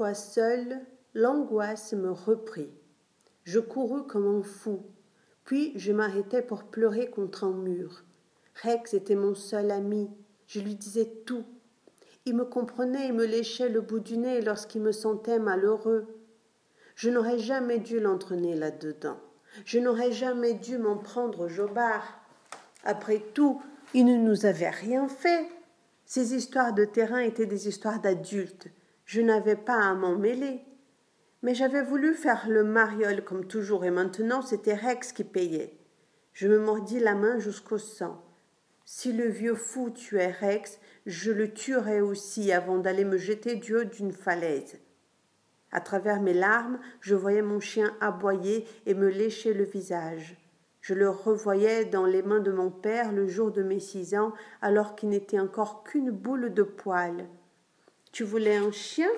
fois seule, l'angoisse me reprit. Je courus comme un fou, puis je m'arrêtai pour pleurer contre un mur. Rex était mon seul ami, je lui disais tout. Il me comprenait et me léchait le bout du nez lorsqu'il me sentait malheureux. Je n'aurais jamais dû l'entraîner là-dedans. Je n'aurais jamais dû m'en prendre au jobard. Après tout, il ne nous avait rien fait. Ces histoires de terrain étaient des histoires d'adultes. Je n'avais pas à m'en mêler. Mais j'avais voulu faire le mariole comme toujours, et maintenant c'était Rex qui payait. Je me mordis la main jusqu'au sang. Si le vieux fou tuait Rex, je le tuerais aussi avant d'aller me jeter du haut d'une falaise. À travers mes larmes, je voyais mon chien aboyer et me lécher le visage. Je le revoyais dans les mains de mon père le jour de mes six ans, alors qu'il n'était encore qu'une boule de poils. Tu voulais un chien?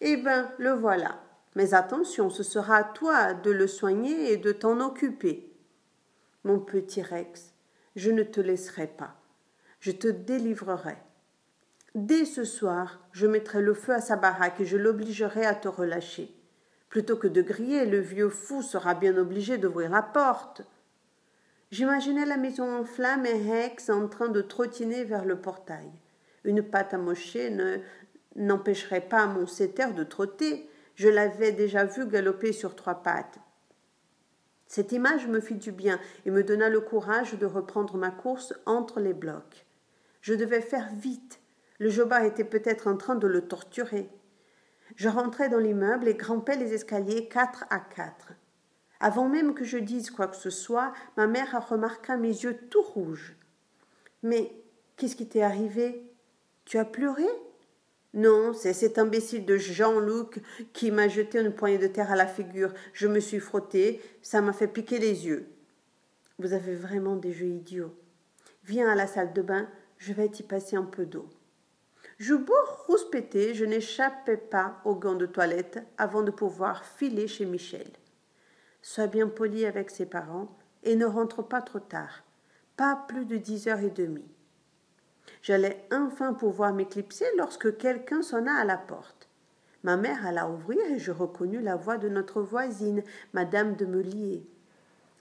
Eh ben, le voilà. Mais attention, ce sera à toi de le soigner et de t'en occuper. Mon petit Rex, je ne te laisserai pas. Je te délivrerai. Dès ce soir, je mettrai le feu à sa baraque et je l'obligerai à te relâcher. Plutôt que de griller, le vieux fou sera bien obligé d'ouvrir la porte. J'imaginais la maison en flammes et Rex en train de trottiner vers le portail. Une patte à mocher n'empêcherait pas mon setter de trotter. Je l'avais déjà vu galoper sur trois pattes. Cette image me fit du bien et me donna le courage de reprendre ma course entre les blocs. Je devais faire vite. Le jobard était peut-être en train de le torturer. Je rentrai dans l'immeuble et grimpais les escaliers quatre à quatre. Avant même que je dise quoi que ce soit, ma mère remarqua mes yeux tout rouges. Mais qu'est-ce qui t'est arrivé? Tu as pleuré? Non, c'est cet imbécile de Jean-Luc qui m'a jeté une poignée de terre à la figure. Je me suis frotté, ça m'a fait piquer les yeux. Vous avez vraiment des jeux idiots. Viens à la salle de bain, je vais t'y passer un peu d'eau. Je beau rouspéter, je n'échappais pas aux gants de toilette avant de pouvoir filer chez Michel. Sois bien poli avec ses parents et ne rentre pas trop tard, pas plus de dix heures et demie. J'allais enfin pouvoir m'éclipser lorsque quelqu'un sonna à la porte. Ma mère alla ouvrir et je reconnus la voix de notre voisine, madame de Melier.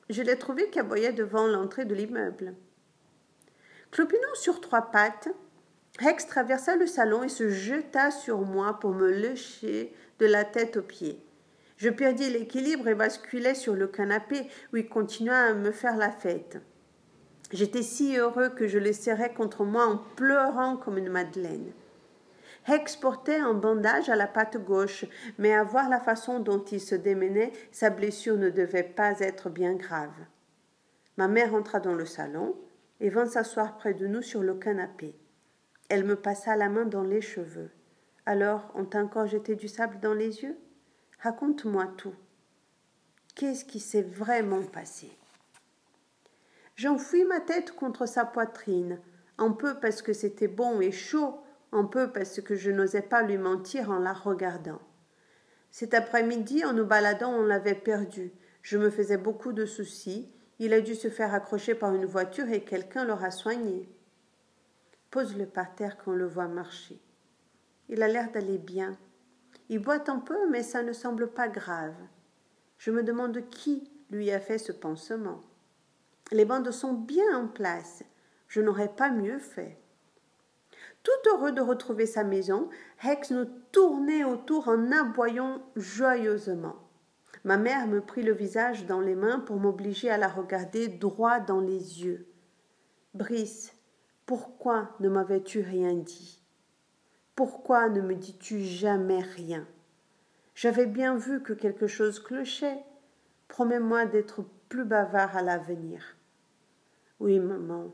Je l'ai trouvée aboyait devant l'entrée de l'immeuble. Clopinant sur trois pattes, Rex traversa le salon et se jeta sur moi pour me lécher de la tête aux pieds. Je perdis l'équilibre et basculai sur le canapé où il continua à me faire la fête. J'étais si heureux que je le serrai contre moi en pleurant comme une madeleine. Rex portait un bandage à la patte gauche, mais à voir la façon dont il se démenait, sa blessure ne devait pas être bien grave. Ma mère entra dans le salon et vint s'asseoir près de nous sur le canapé. Elle me passa la main dans les cheveux. Alors, on t'a encore jeté du sable dans les yeux? Raconte-moi tout. Qu'est-ce qui s'est vraiment passé? J'enfouis ma tête contre sa poitrine, un peu parce que c'était bon et chaud, un peu parce que je n'osais pas lui mentir en la regardant. Cet après-midi, en nous baladant, on l'avait perdu. Je me faisais beaucoup de soucis. Il a dû se faire accrocher par une voiture et quelqu'un l'aura soigné. Pose-le par terre qu'on le voit marcher. Il a l'air d'aller bien. Il boite un peu, mais ça ne semble pas grave. Je me demande qui lui a fait ce pansement. Les bandes sont bien en place. Je n'aurais pas mieux fait. Tout heureux de retrouver sa maison, Rex nous tournait autour en aboyant joyeusement. Ma mère me prit le visage dans les mains pour m'obliger à la regarder droit dans les yeux. Brice, pourquoi ne m'avais-tu rien dit? Pourquoi ne me dis-tu jamais rien? J'avais bien vu que quelque chose clochait. Promets-moi d'être plus bavard à l'avenir. Oui, maman.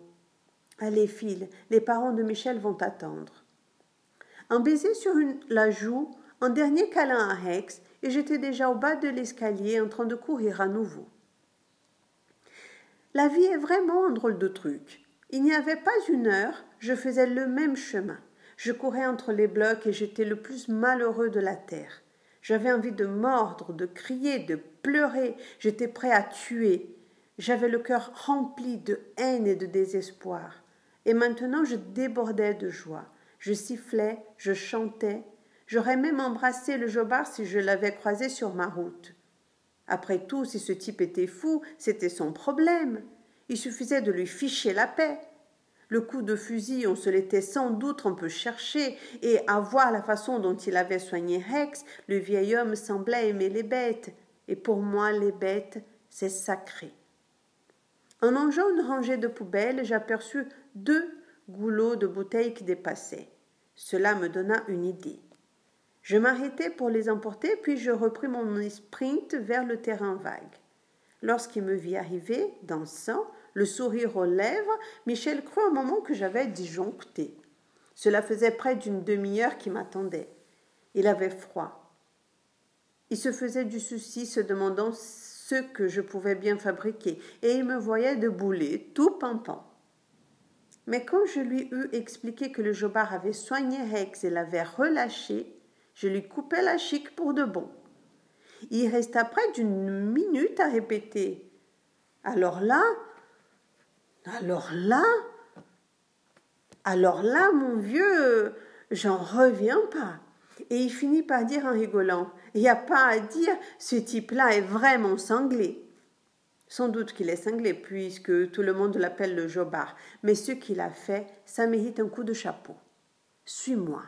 Allez, file, les parents de Michel vont attendre. Un baiser sur la joue, un dernier câlin à Rex, et j'étais déjà au bas de l'escalier en train de courir à nouveau. La vie est vraiment un drôle de truc. Il n'y avait pas une heure, je faisais le même chemin. Je courais entre les blocs et j'étais le plus malheureux de la terre. J'avais envie de mordre, de crier, de pleurer, j'étais prêt à tuer. J'avais le cœur rempli de haine et de désespoir. Et maintenant je débordais de joie. Je sifflais, je chantais, J'aurais même embrassé le jobard si je l'avais croisé sur ma route. Après tout, si ce type était fou, c'était son problème. Il suffisait de lui ficher la paix. Le coup de fusil, on se l'était sans doute un peu cherché, et à voir la façon dont il avait soigné Rex, le vieil homme semblait aimer les bêtes. Et pour moi, les bêtes, c'est sacré. En longeant une rangée de poubelles, j'aperçus deux goulots de bouteilles qui dépassaient. Cela me donna une idée. Je m'arrêtai pour les emporter, puis je repris mon sprint vers le terrain vague. Lorsqu'il me vit arriver, dansant, le sourire aux lèvres, Michel crut un moment que j'avais disjoncté. Cela faisait près d'une demi-heure qu'il m'attendait. Il avait froid. Il se faisait du souci, se demandant que je pouvais bien fabriquer, et il me voyait de tout pimpant. Mais quand je lui eus expliqué que le jobard avait soigné Rex et l'avait relâché, je lui coupai la chic pour de bon. Il resta près d'une minute à répéter. Alors là, alors là, alors là, mon vieux, j'en reviens pas. Et il finit par dire en rigolant Il n'y a pas à dire, ce type-là est vraiment cinglé. Sans doute qu'il est cinglé, puisque tout le monde l'appelle le jobard, mais ce qu'il a fait, ça mérite un coup de chapeau. Suis-moi.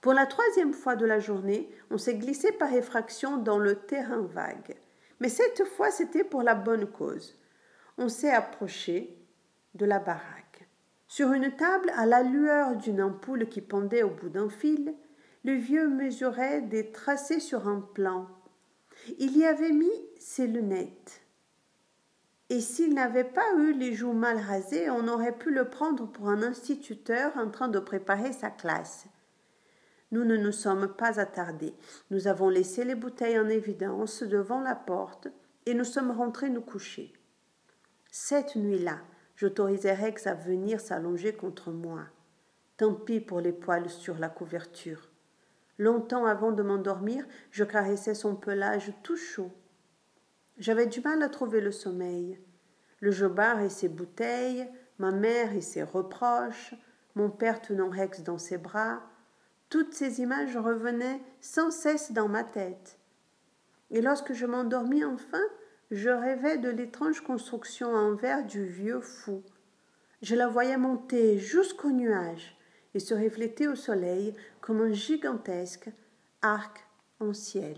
Pour la troisième fois de la journée, on s'est glissé par effraction dans le terrain vague. Mais cette fois, c'était pour la bonne cause. On s'est approché de la baraque. Sur une table, à la lueur d'une ampoule qui pendait au bout d'un fil, le vieux mesurait des tracés sur un plan. Il y avait mis ses lunettes. Et s'il n'avait pas eu les joues mal rasées, on aurait pu le prendre pour un instituteur en train de préparer sa classe. Nous ne nous sommes pas attardés. Nous avons laissé les bouteilles en évidence devant la porte et nous sommes rentrés nous coucher. Cette nuit-là, j'autorisai Rex à venir s'allonger contre moi. Tant pis pour les poils sur la couverture. Longtemps avant de m'endormir, je caressais son pelage tout chaud. J'avais du mal à trouver le sommeil. Le jobard et ses bouteilles, ma mère et ses reproches, mon père tenant Rex dans ses bras, toutes ces images revenaient sans cesse dans ma tête. Et lorsque je m'endormis enfin, je rêvais de l'étrange construction en verre du vieux fou. Je la voyais monter jusqu'au nuage et se refléter au soleil comme un gigantesque arc en ciel.